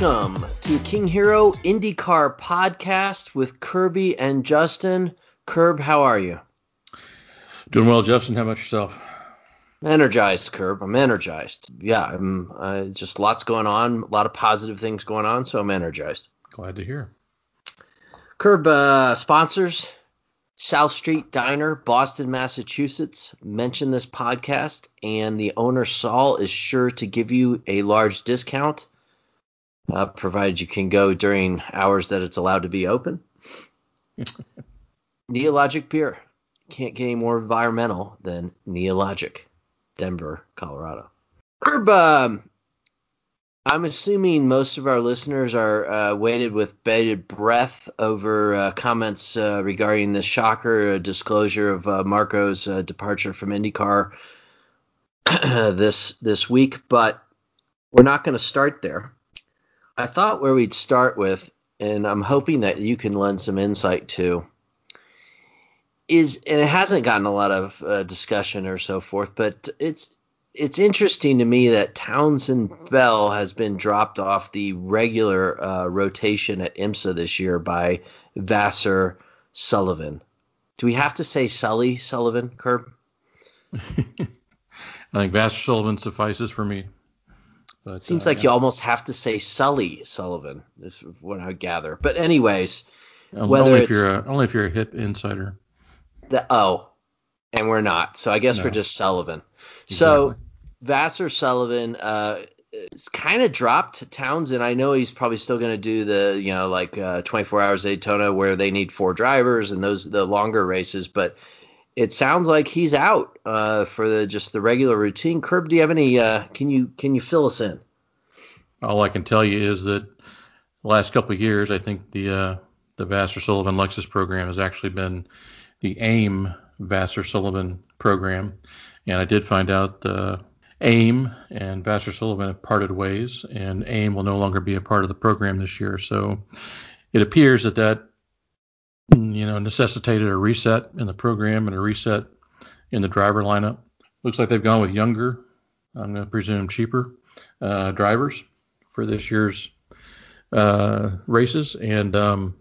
Welcome to King Hiro IndyCar podcast with Kirby and Justin. Curb, how are you? Doing well, Justin. How about yourself? energized, Curb. I'm energized. Yeah, I'm uh, just lots going on, a lot of positive things going on, so I'm energized. Glad to hear. Curb uh, sponsors South Street Diner, Boston, Massachusetts. Mention this podcast, and the owner Saul is sure to give you a large discount, uh, provided you can go during hours that it's allowed to be open. Neologic beer. Can't get any more environmental than Neologic. Denver, Colorado. Herb, um, I'm assuming most of our listeners are uh, waited with bated breath over uh, comments uh, regarding the shocker disclosure of uh, Marco's uh, departure from IndyCar this this week, but we're not going to start there. I thought where we'd start with, and I'm hoping that you can lend some insight to, is and it hasn't gotten a lot of uh, discussion or so forth, but it's it's interesting to me that Townsend Bell has been dropped off the regular uh, rotation at IMSA this year by Vasser Sullivan. Do we have to say Sully Sullivan, Curb? I think Vasser Sullivan suffices for me. But, Seems uh, like yeah. you almost have to say Sully Sullivan, is what I gather. But anyways, um, whether only if you're a, only if you're a hip insider. The oh, and we're not. So I guess no. we're just Sullivan. Exactly. So Vasser Sullivan uh, is kind of dropped Townsend. I know he's probably still going to do the you know like uh, 24 hours Daytona where they need four drivers and those the longer races, but it sounds like he's out uh, for the just the regular routine. Curb, do you have any? Uh, can you can you fill us in? All I can tell you is that the last couple of years, I think the uh, the Vasser Sullivan Lexus program has actually been the AIM Vasser Sullivan program. And I did find out uh, AIM and Vasser Sullivan have parted ways, and AIM will no longer be a part of the program this year. So it appears that that know necessitated a reset in the program and a reset in the driver lineup. Looks like they've gone with younger, I'm going to presume cheaper uh, drivers for this year's uh, races, and um,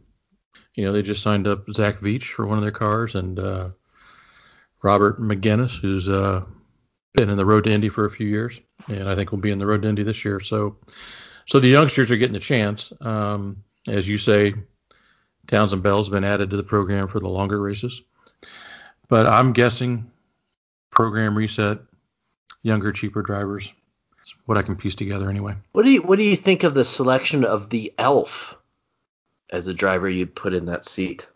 you know they just signed up Zach Veach for one of their cars and uh, Robert Megennis, who's uh, been in the Road to Indy for a few years, and I think will be in the Road to Indy this year. So, so the youngsters are getting a chance. Um, as you say, Townsend Bell's been added to the program for the longer races, but I'm guessing program reset, younger, cheaper drivers. That's what I can piece together anyway. What do you What do you think of the selection of the Elf as a driver you'd put in that seat?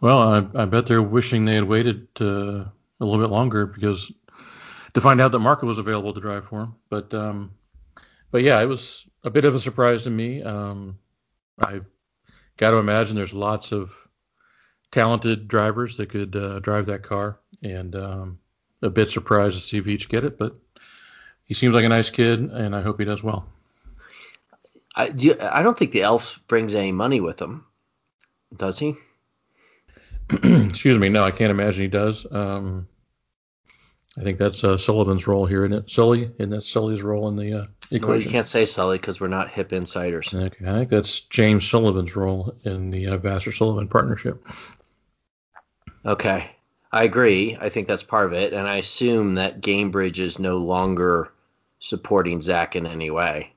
Well, I, I bet they're wishing they had waited uh, a little bit longer because to find out that Marco was available to drive for him. But um, but yeah, it was a bit of a surprise to me. Um, I got to imagine there's lots of talented drivers that could uh, drive that car, and um, a bit surprised to see Veach get it, but he seems like a nice kid, and I hope he does well. I, do, I don't think the elf brings any money with him, does he? Excuse me. No, I can't imagine he does. Um, I think that's uh, Sullivan's role here, isn't it? Sully, and that Sully's role in the uh, equation. Well, you can't say Sully because we're not hip insiders. Okay, I think that's James Sullivan's role in the uh, Vasser Sullivan partnership. Okay, I agree. I think that's part of it, and I assume that Gainbridge is no longer supporting Zach in any way.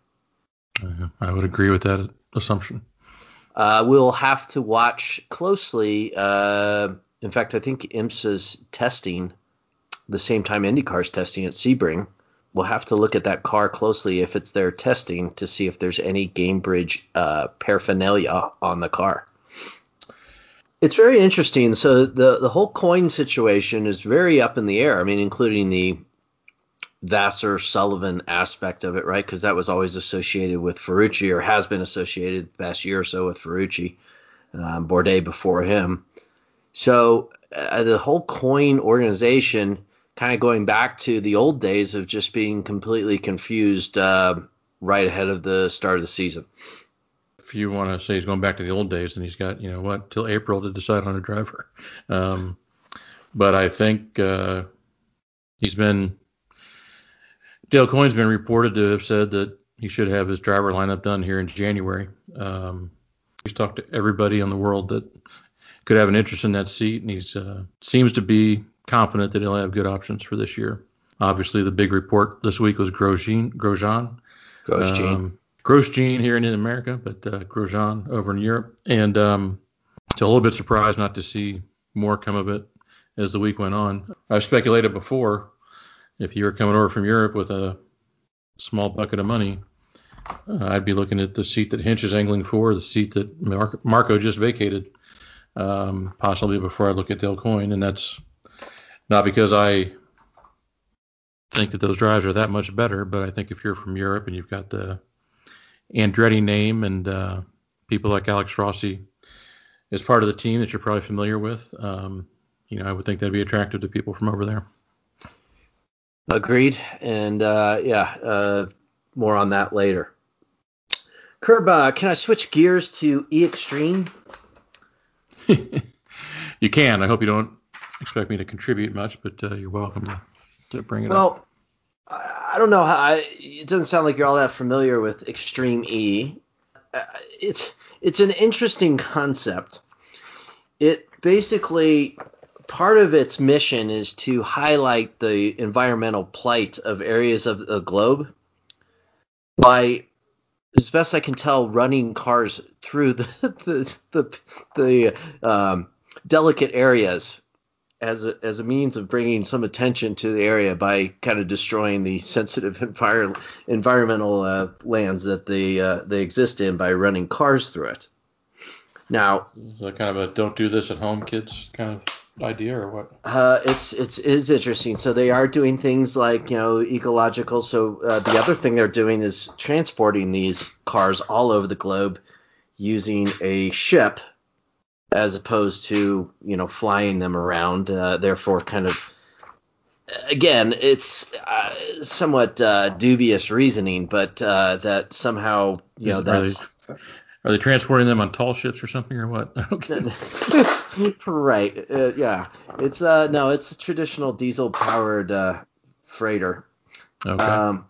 Uh, I would agree with that assumption. Uh, we'll have to watch closely. Uh, in fact, I think IMSA's testing the same time IndyCar's testing at Sebring. We'll have to look at that car closely if it's their testing to see if there's any Gainbridge uh, paraphernalia on the car. It's very interesting. So the the whole Coyne situation is very up in the air. I mean, including the Vasser Sullivan aspect of it, right? Because that was always associated with Ferrucci or has been associated the past year or so with Ferrucci, um, Bourdais before him. So uh, the whole Coyne organization, kind of going back to the old days of just being completely confused uh, right ahead of the start of the season. If you want to say he's going back to the old days, then he's got you know what till April to decide on a driver. Um, but I think uh, he's been Dale Coyne's been reported to have said that he should have his driver lineup done here in January. Um, he's talked to everybody in the world that could have an interest in that seat, and he's uh, seems to be confident that he'll have good options for this year. Obviously, the big report this week was Grosjean. Grosjean. Grosjean. Um, Grosjean here in America, but uh, Grosjean over in Europe. And um, so a little bit surprised not to see more come of it as the week went on. I've speculated before if you were coming over from Europe with a small bucket of money, uh, I'd be looking at the seat that Hinch is angling for, the seat that Mar- Marco just vacated, um, possibly before I look at Dale Coyne. And that's not because I think that those drives are that much better, but I think if you're from Europe and you've got the Andretti name and uh, people like Alex Rossi as part of the team that you're probably familiar with, um, you know, I would think that'd be attractive to people from over there. Agreed. And uh, yeah, uh, more on that later. Curb, uh, can I switch gears to E Extreme? you can. I hope you don't expect me to contribute much, but uh, you're welcome to, to bring it well, up. Well, I don't know how. I, it doesn't sound like you're all that familiar with Extreme E. Uh, it's it's an interesting concept. It basically part of its mission is to highlight the environmental plight of areas of the globe by as best I can tell, running cars through the the the, the um, delicate areas as a, as a means of bringing some attention to the area by kind of destroying the sensitive envir- environmental uh, lands that they uh, they exist in by running cars through it. Now, is that kind of a don't do this at home, kids kind of idea or what? Uh, it's it's is interesting. So they are doing things like you know ecological. So uh, the other thing they're doing is transporting these cars all over the globe using a ship as opposed to you know flying them around. Uh, therefore, kind of again, it's uh, somewhat uh, dubious reasoning, but uh, that somehow you know that's. Are they transporting them on tall ships or something or what? Okay. right. Uh, yeah. It's uh no, it's a traditional diesel powered uh, freighter. Okay. Um,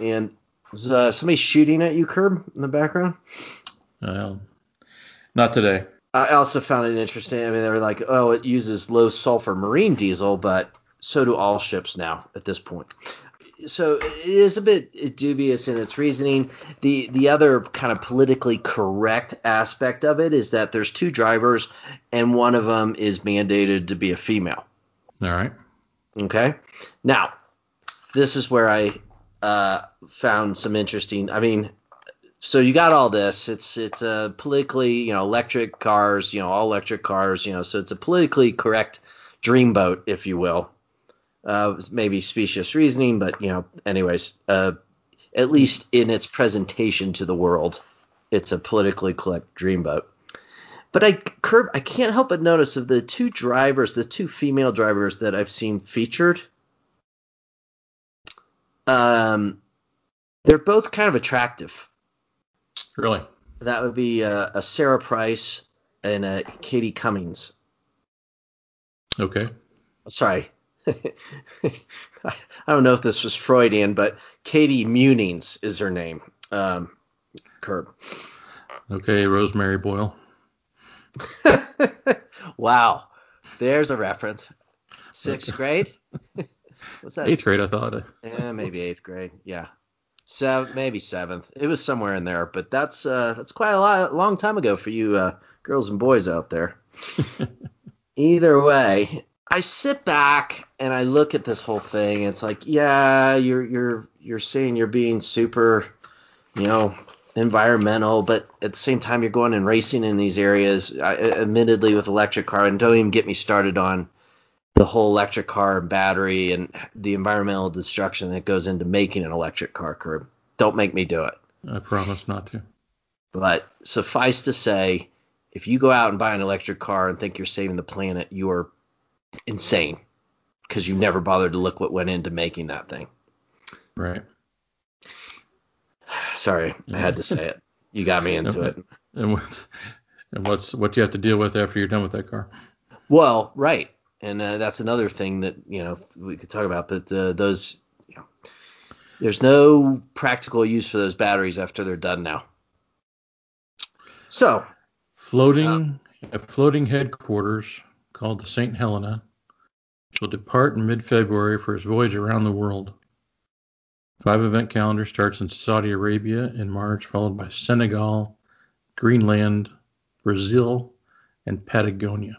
and is uh, somebody shooting at you, Curb, in the background? Well, not today. I also found it interesting. I mean, they were like, oh, it uses low sulfur marine diesel, but so do all ships now at this point so it is a bit dubious in its reasoning. The the other kind of politically correct aspect of it is that there's two drivers and one of them is mandated to be a female. All right. Okay. Now, this is where I uh, found some interesting. I mean, so you got all this. It's it's a politically, you know, electric cars, you know, all electric cars, you know, so it's a politically correct dreamboat, if you will uh, maybe specious reasoning, but you know, anyways, uh, at least in its presentation to the world, it's a politically correct dreamboat. But I curb, I can't help but notice of the two drivers, the two female drivers that I've seen featured, um, they're both kind of attractive. Really? That would be uh, a Sara Price and a Katie Cummings. Okay. Sorry, I don't know if this was Freudian, but Catie Munnings is her name. Um, Curb. Okay, Rosemary Boyle. wow, there's a reference. Sixth grade. What's that? Eighth grade, I thought. Yeah, maybe eighth grade. Yeah, seven, maybe seventh. It was somewhere in there, but that's uh, that's quite a lot, long time ago for you uh, girls and boys out there. Either way, I sit back and I look at this whole thing. It's like, yeah, you're you're you're saying you're being super, you know, environmental, but at the same time you're going and racing in these areas. I, admittedly, with electric car, and don't even get me started on the whole electric car and battery and the environmental destruction that goes into making an electric car curb. Don't make me do it. I promise not to. But suffice to say, if you go out and buy an electric car and think you're saving the planet, you are insane because you never bothered to look what went into making that thing. Right. Sorry. I had to say it. You got me into it. And what's and what's what you have to deal with after you're done with that car? Well, right, and uh, that's another thing that you know we could talk about. But uh, those, you know, There's no practical use for those batteries after they're done now. So, floating a floating headquarters called the St. Helena will depart in mid-February for its voyage around the world. Five event calendar starts in Saudi Arabia in March, followed by Senegal, Greenland, Brazil, and Patagonia.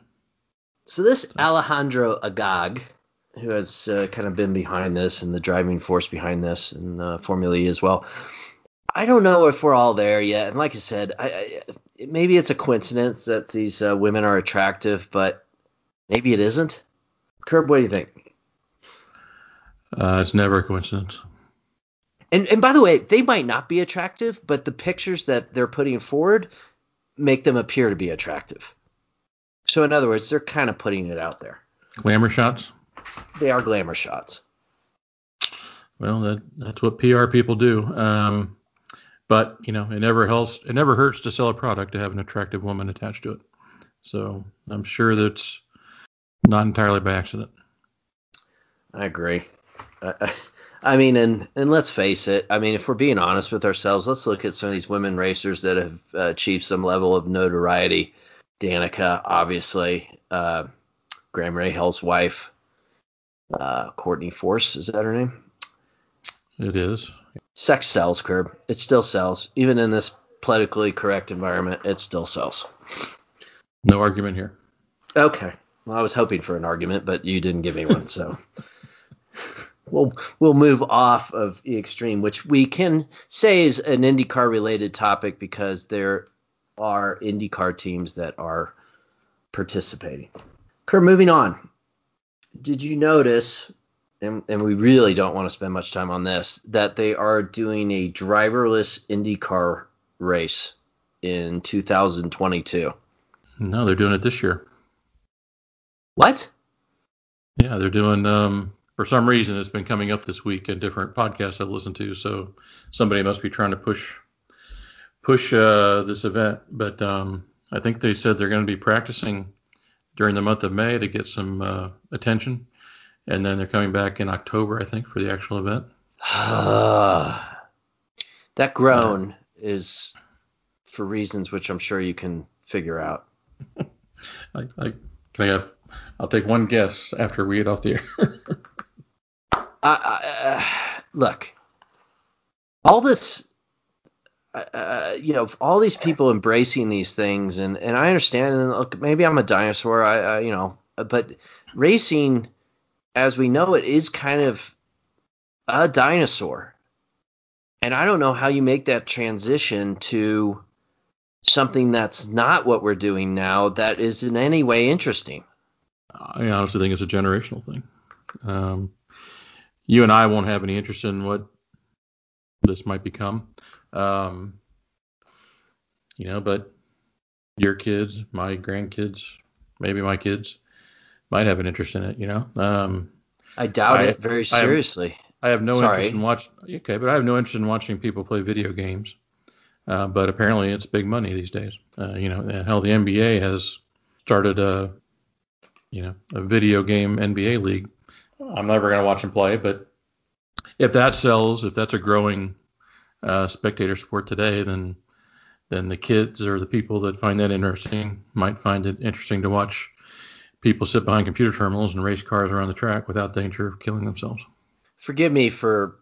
So this Alejandro Agag, who has uh, kind of been behind this and the driving force behind this and uh, Formula E as well. I don't know if we're all there yet. And like I said, I, I, maybe it's a coincidence that these uh, women are attractive, but maybe it isn't. Curb, what do you think? Uh, it's never a coincidence. And and by the way, they might not be attractive, but the pictures that they're putting forward make them appear to be attractive. So in other words, they're kind of putting it out there. Glamour shots. They are glamour shots. Well, that that's what PR people do. Um, but you know, it never helps. It never hurts to sell a product to have an attractive woman attached to it. So I'm sure that's not entirely by accident. I agree. Uh, I mean, and and let's face it. I mean, if we're being honest with ourselves, let's look at some of these women racers that have uh, achieved some level of notoriety. Danica, obviously, uh, Graham Rahal's wife, uh, Courtney Force, is that her name? It is. Sex sells, Curb. It still sells, even in this politically correct environment. It still sells. No argument here. Okay. Well, I was hoping for an argument, but you didn't give me one, so. we'll we'll move off of the extreme, which we can say is an IndyCar related topic because there are IndyCar teams that are participating. Kurt, moving on. Did you notice, and, and we really don't want to spend much time on this, that they are doing a driverless IndyCar race in 2022? No, they're doing it this year. What? Yeah, they're doing um, for some reason it's been coming up this week in different podcasts I've listened to. So somebody must be trying to push push uh, this event. But um, I think they said they're going to be practicing during the month of May to get some uh, attention, and then they're coming back in October, I think, for the actual event. that groan yeah. is for reasons which I'm sure you can figure out. I, I, can I have, I'll take one guess after we get off the air. uh, look, all this, uh, you know, all these people embracing these things, and and I understand, and look, maybe I'm a dinosaur, I, I you know, but racing, as we know it, is kind of a dinosaur, and I don't know how you make that transition to something that's not what we're doing now that is in any way interesting. I honestly think it's a generational thing. Um, you and I won't have any interest in what this might become. Um, you know, but your kids, my grandkids, maybe my kids might have an interest in it, you know. Um, I doubt I, it very seriously. I have, I have no Sorry. interest in watch. Okay, but I have no interest in watching people play video games. Uh, but apparently, it's big money these days. Uh, you know, hell, the NBA has started a, you know, a video game NBA league I'm never going to watch them play, but if that sells, if that's a growing uh, spectator sport today, then then the kids or the people that find that interesting might find it interesting to watch people sit behind computer terminals and race cars around the track without danger of killing themselves. Forgive me for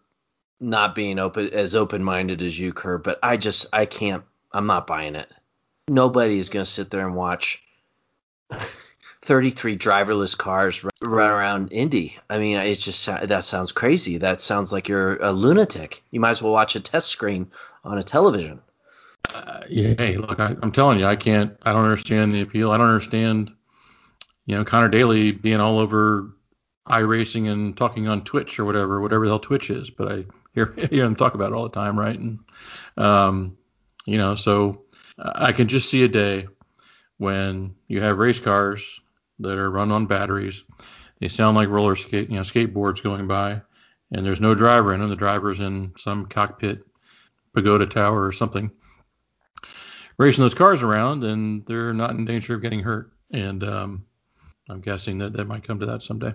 not being open as open-minded as you, Kurt, but I just I can't. I'm not buying it. Nobody is going to sit there and watch 33 driverless cars run around Indy. I mean, it's just that sounds crazy. That sounds like you're a lunatic. You might as well watch a test screen on a television. Uh, yeah, hey, look, I, am telling you, I can't. I don't understand the appeal. I don't understand, you know, Conor Daly being all over iRacing and talking on Twitch or whatever, whatever the hell Twitch is. But I hear, hear him talk about it all the time, right? And, um, you know, so I can just see a day when you have race cars that are run on batteries. They sound like roller skate, you know, skateboards going by, and there's no driver in them. The driver's in some cockpit, pagoda tower or something, racing those cars around, and they're not in danger of getting hurt. And um, I'm guessing that that might come to that someday.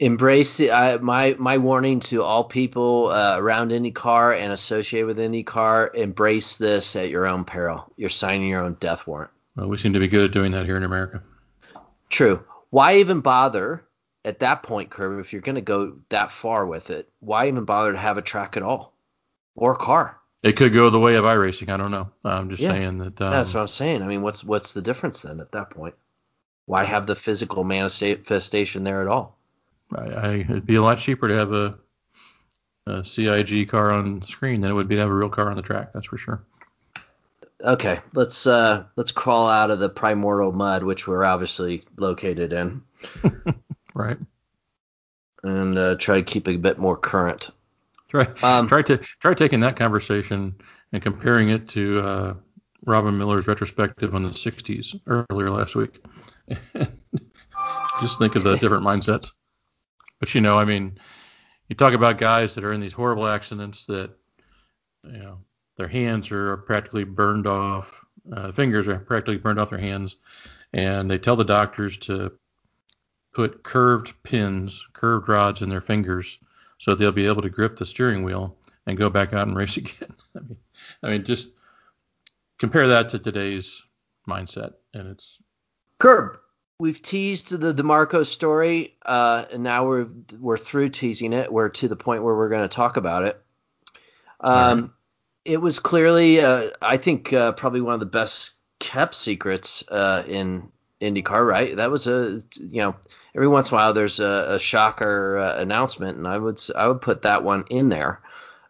Embrace the I, my my warning to all people uh, around IndyCar and associated with IndyCar. Embrace this at your own peril. You're signing your own death warrant. Well, we seem to be good at doing that here in America. True. Why even bother at that point, Curb? If you're going to go that far with it, why even bother to have a track at all or a car? It could go the way of iRacing. I don't know. I'm just Yeah. saying that. Um, That's what I'm saying. I mean, what's what's the difference then at that point? Why have the physical manifestation there at all? I, I, it'd be a lot cheaper to have a, a CIG car on screen than it would be to have a real car on the track. That's for sure. Okay, let's uh let's crawl out of the primordial mud, which we're obviously located in, Right. and uh, try to keep it a bit more current. Try Um, try to try taking that conversation and comparing it to uh, Robin Miller's retrospective on the '60s earlier last week. Just think of the different mindsets. But you know, I mean, you talk about guys that are in these horrible accidents that, you know, their hands are practically burned off, uh, fingers are practically burned off their hands, and they tell the doctors to put curved pins, curved rods in their fingers so they'll be able to grip the steering wheel and go back out and race again. I mean, I mean, just compare that to today's mindset, and it's Curb. We've teased the DeMarco story, uh, and now we're we're through teasing it. We're to the point where we're going to talk about it. Um. It was clearly, uh, I think, uh, probably one of the best kept secrets uh, in IndyCar. Right? That was a, you know, every once in a while there's a, a shocker uh, announcement, and I would I would put that one in there.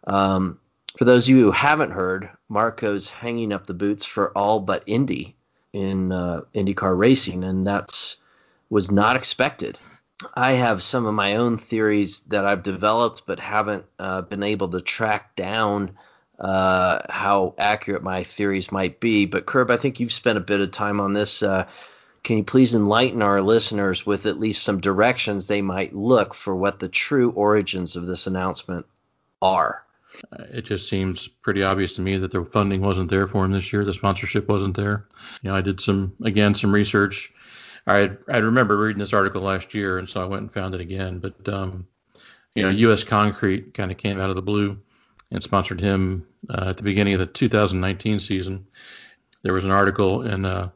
Um, for those of you who haven't heard, Marco's hanging up the boots for all but Indy in uh, IndyCar racing, and that's was not expected. I have some of my own theories that I've developed, but haven't uh, been able to track down uh, how accurate my theories might be. But Curb, I think you've spent a bit of time on this. Uh, can you please enlighten our listeners with at least some directions they might look for what the true origins of this announcement are? it just seems pretty obvious to me that the funding wasn't there for him this year. The sponsorship wasn't there. You know, I did some again some research. I I remember reading this article last year, and so I went and found it again. But um, you know, U.S. Concrete kind of came out of the blue and sponsored him uh, at the beginning of the 2019 season. There was an article in uh,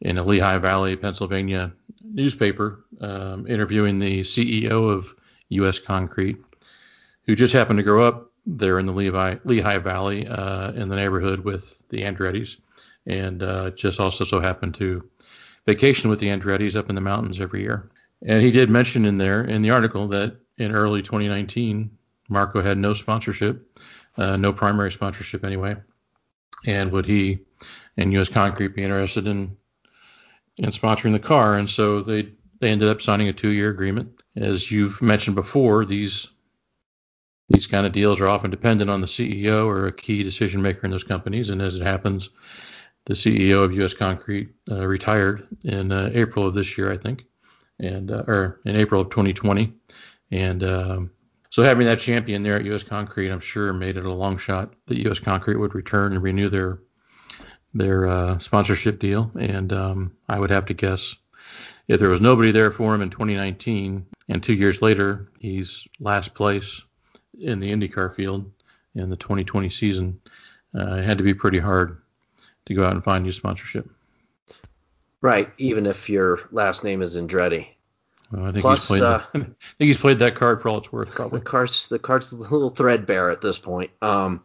in a Lehigh Valley, Pennsylvania newspaper um, interviewing the CEO of U.S. Concrete, who just happened to grow up there in the Lehigh, Lehigh Valley uh, in the neighborhood with the Andrettis, and uh, just also so happened to vacation with the Andrettis up in the mountains every year. And he did mention in there in the article that in early 2019, Marco had no sponsorship, uh, no primary sponsorship anyway. And would he and U.S. Concrete be interested in in sponsoring the car? And so they they ended up signing a two-year agreement. As you've mentioned before, these these kind of deals are often dependent on the CEO or a key decision maker in those companies. And as it happens, the CEO of U.S. Concrete uh, retired in uh, April of this year, I think, and uh, or in April of 2020. And um, so having that champion there at U.S. Concrete, I'm sure made it a long shot that U.S. Concrete would return and renew their their uh, sponsorship deal. And um, I would have to guess if there was nobody there for him in 2019, and two years later he's last place in the IndyCar field in the 2020 season, uh, it had to be pretty hard to go out and find new sponsorship. Right, even if your last name is Andretti. Well, I think Plus, he's played. uh, the, I think he's played that card for all it's worth, the probably. card's the card's a little threadbare at this point. Um,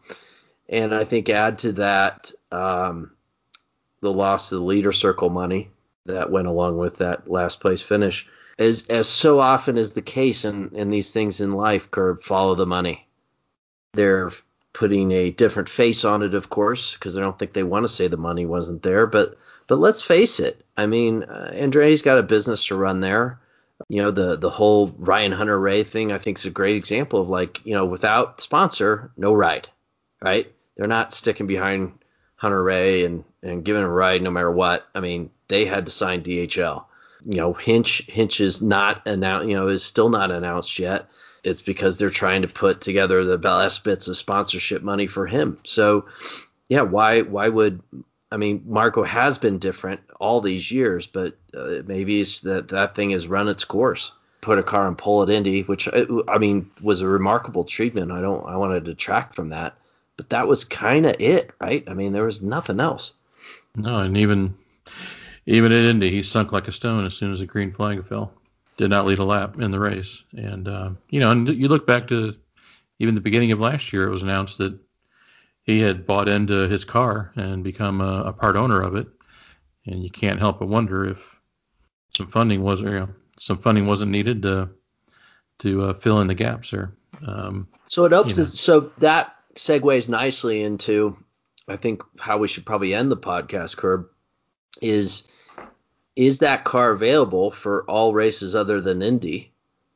and I think add to that um, the loss of the leader circle money that went along with that last place finish. As as so often is the case in, in these things in life, Curb, follow the money. They're putting a different face on it, of course, because I don't think they want to say the money wasn't there. But but let's face it. I mean, uh, Andretti's got a business to run there you know the the whole Ryan Hunter-Reay thing I think is a great example of like you know without sponsor no ride right? They're not sticking behind Hunter-Reay and and giving him a ride no matter what. I mean they had to sign DHL you know Hinch Hinch is not announced you know is still not announced yet. It's because they're trying to put together the best bits of sponsorship money for him. So yeah why why would I mean, Marco has been different all these years, but uh, maybe it's that that thing has run its course. put a car and pull at Indy, which uh, I mean was a remarkable treatment. I don't I want to detract from that, but that was kind of it, right? I mean there was nothing else. No, and even even at Indy, he sunk like a stone as soon as the green flag fell. Did not lead a lap in the race, and uh, you know, and you look back to even the beginning of last year, it was announced that he had bought into his car and become a, a part owner of it, and you can't help but wonder if some funding was, you know, some funding wasn't needed to to uh, fill in the gaps there. Um, so it helps. You know. So that segues nicely into, I think, how we should probably end the podcast. Curb is is that car available for all races other than Indy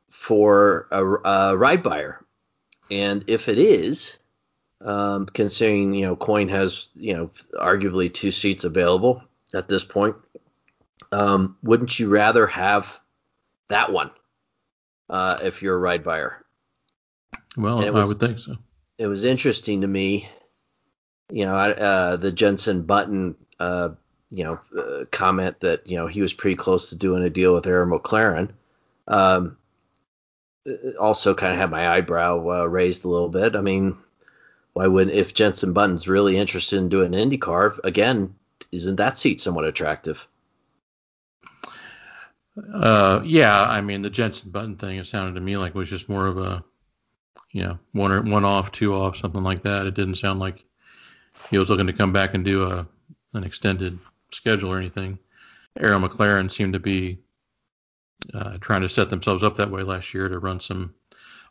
for a, a ride buyer? And if it is, um, considering you know Coyne has you know arguably two seats available at this point, um, wouldn't you rather have that one uh, if you're a ride buyer? Well, was, I would think so. It was interesting to me, you know, uh, the Jenson Button uh, you know, uh, comment that you know he was pretty close to doing a deal with Arrow McLaren. Um, also, kind of had my eyebrow uh, raised a little bit. I mean, why wouldn't if Jenson Button's really interested in doing an IndyCar again? Isn't that seat somewhat attractive? Uh, yeah, I mean the Jenson Button thing. It sounded to me like it was just more of a, you know, one or one off, two off, something like that. It didn't sound like he was looking to come back and do a an extended schedule or anything. Arrow McLaren seemed to be uh, trying to set themselves up that way last year to run some,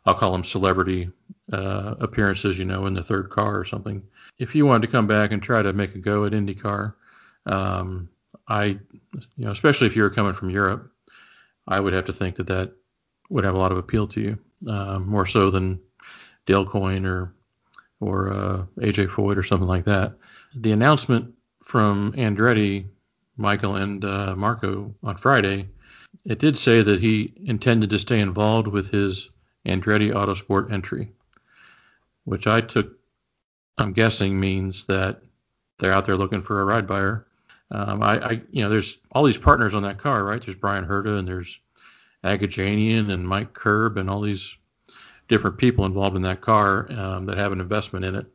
I'll call them celebrity uh, appearances, you know, in the third car or something. If you wanted to come back and try to make a go at IndyCar, um, I, you know, especially if you were coming from Europe, I would have to think that that would have a lot of appeal to you, uh, more so than Dale Coyne or or uh, AJ Foyt or something like that. The announcement from Andretti, Michael, and uh, Marco on Friday, it did say that he intended to stay involved with his Andretti Autosport entry, which I took, I'm guessing means that they're out there looking for a ride buyer. Um, I, I, you know, there's all these partners on that car, right? There's Bryan Herta and there's Agajanian and Mike Curb and all these different people involved in that car um, that have an investment in it.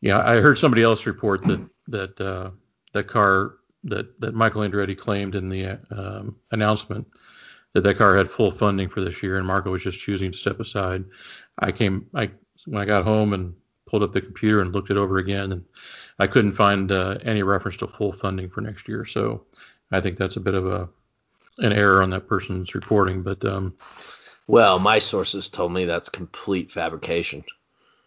Yeah, I heard somebody else report that that uh, that car that that Michael Andretti claimed in the um, announcement that that car had full funding for this year, and Marco was just choosing to step aside. I came, I when I got home and pulled up the computer and looked it over again, and I couldn't find uh, any reference to full funding for next year. So I think that's a bit of a an error on that person's reporting. But um, well, my sources told me that's complete fabrication.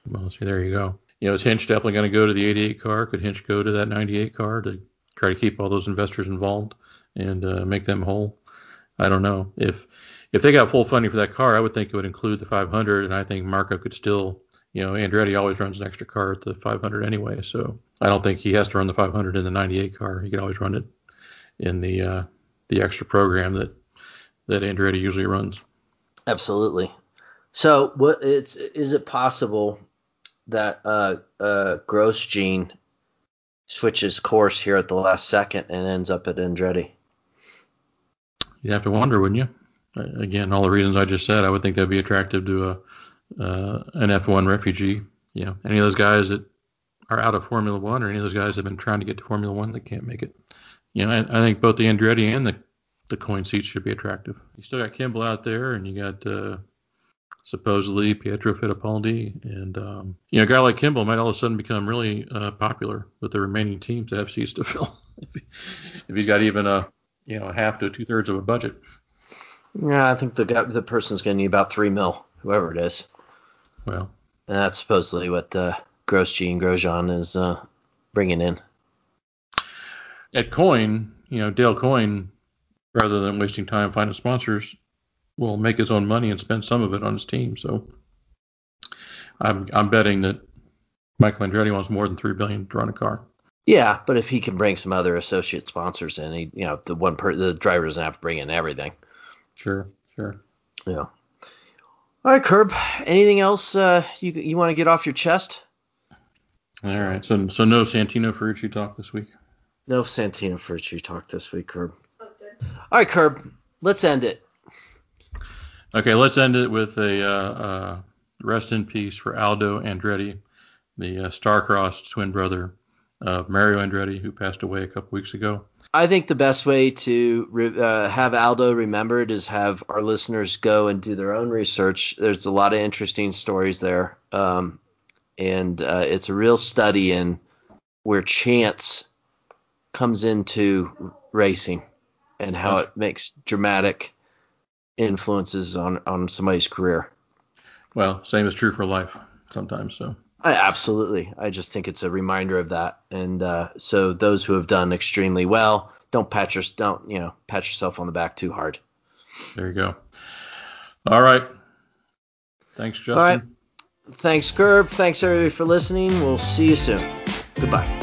Well, see, there you go you know, is Hinch definitely going to go to the 88 car? Could Hinch go to that 98 car to try to keep all those investors involved and uh, make them whole? I don't know. If if they got full funding for that car, I would think it would include the 500, and I think Marco could still, you know, Andretti always runs an extra car at the 500 anyway, so I don't think he has to run the 500 in the 98 car. He can always run it in the uh, the extra program that that Andretti usually runs. Absolutely. So, what it's is it possible that uh, uh, Grosjean switches course here at the last second and ends up at Andretti. You'd have to wonder, wouldn't you? Again, all the reasons I just said, I would think that'd be attractive to a uh, an F1 refugee. You know, any of those guys that are out of Formula One, or any of those guys that have been trying to get to Formula One that can't make it. You know, I, I think both the Andretti and the the Coyne seats should be attractive. You still got Kimball out there, and you got uh, supposedly Pietro Fittipaldi, and um, you know, a guy like Kimball might all of a sudden become really uh, popular with the remaining teams that have seats to fill if he's got even a you know half to two thirds of a budget. Yeah, I think the guy, the person's going to need about three mil, whoever it is. Well, and that's supposedly what uh, Grosjean Grosjean is uh, bringing in. At Coyne, you know, Dale Coyne, rather than wasting time finding sponsors, will make his own money and spend some of it on his team. So I'm I'm betting that Michael Andretti wants more than three billion to run a car. Yeah, but if he can bring some other associate sponsors in, he you know the one per the driver doesn't have to bring in everything. Sure, sure. Yeah. All right, Curb. Anything else uh, you you want to get off your chest? All so, right. So so no Santino Ferrucci talk this week. No Santino Ferrucci talk this week, Curb. Okay. All right, Curb. Let's end it. Okay, let's end it with a uh, uh, rest in peace for Aldo Andretti, the uh, star-crossed twin brother of Mario Andretti, who passed away a couple weeks ago. I think the best way to re- uh, have Aldo remembered is have our listeners go and do their own research. There's a lot of interesting stories there, um, and uh, it's a real study in where chance comes into racing and how it makes dramatic influences on on somebody's career. Well, same is true for life sometimes. So I, absolutely, I just think it's a reminder of that. And uh, so those who have done extremely well, don't pat your don't you know pat yourself on the back too hard. There you go. All right. Thanks, Justin. All right. Thanks, Curb. Thanks everybody for listening. We'll see you soon. Goodbye.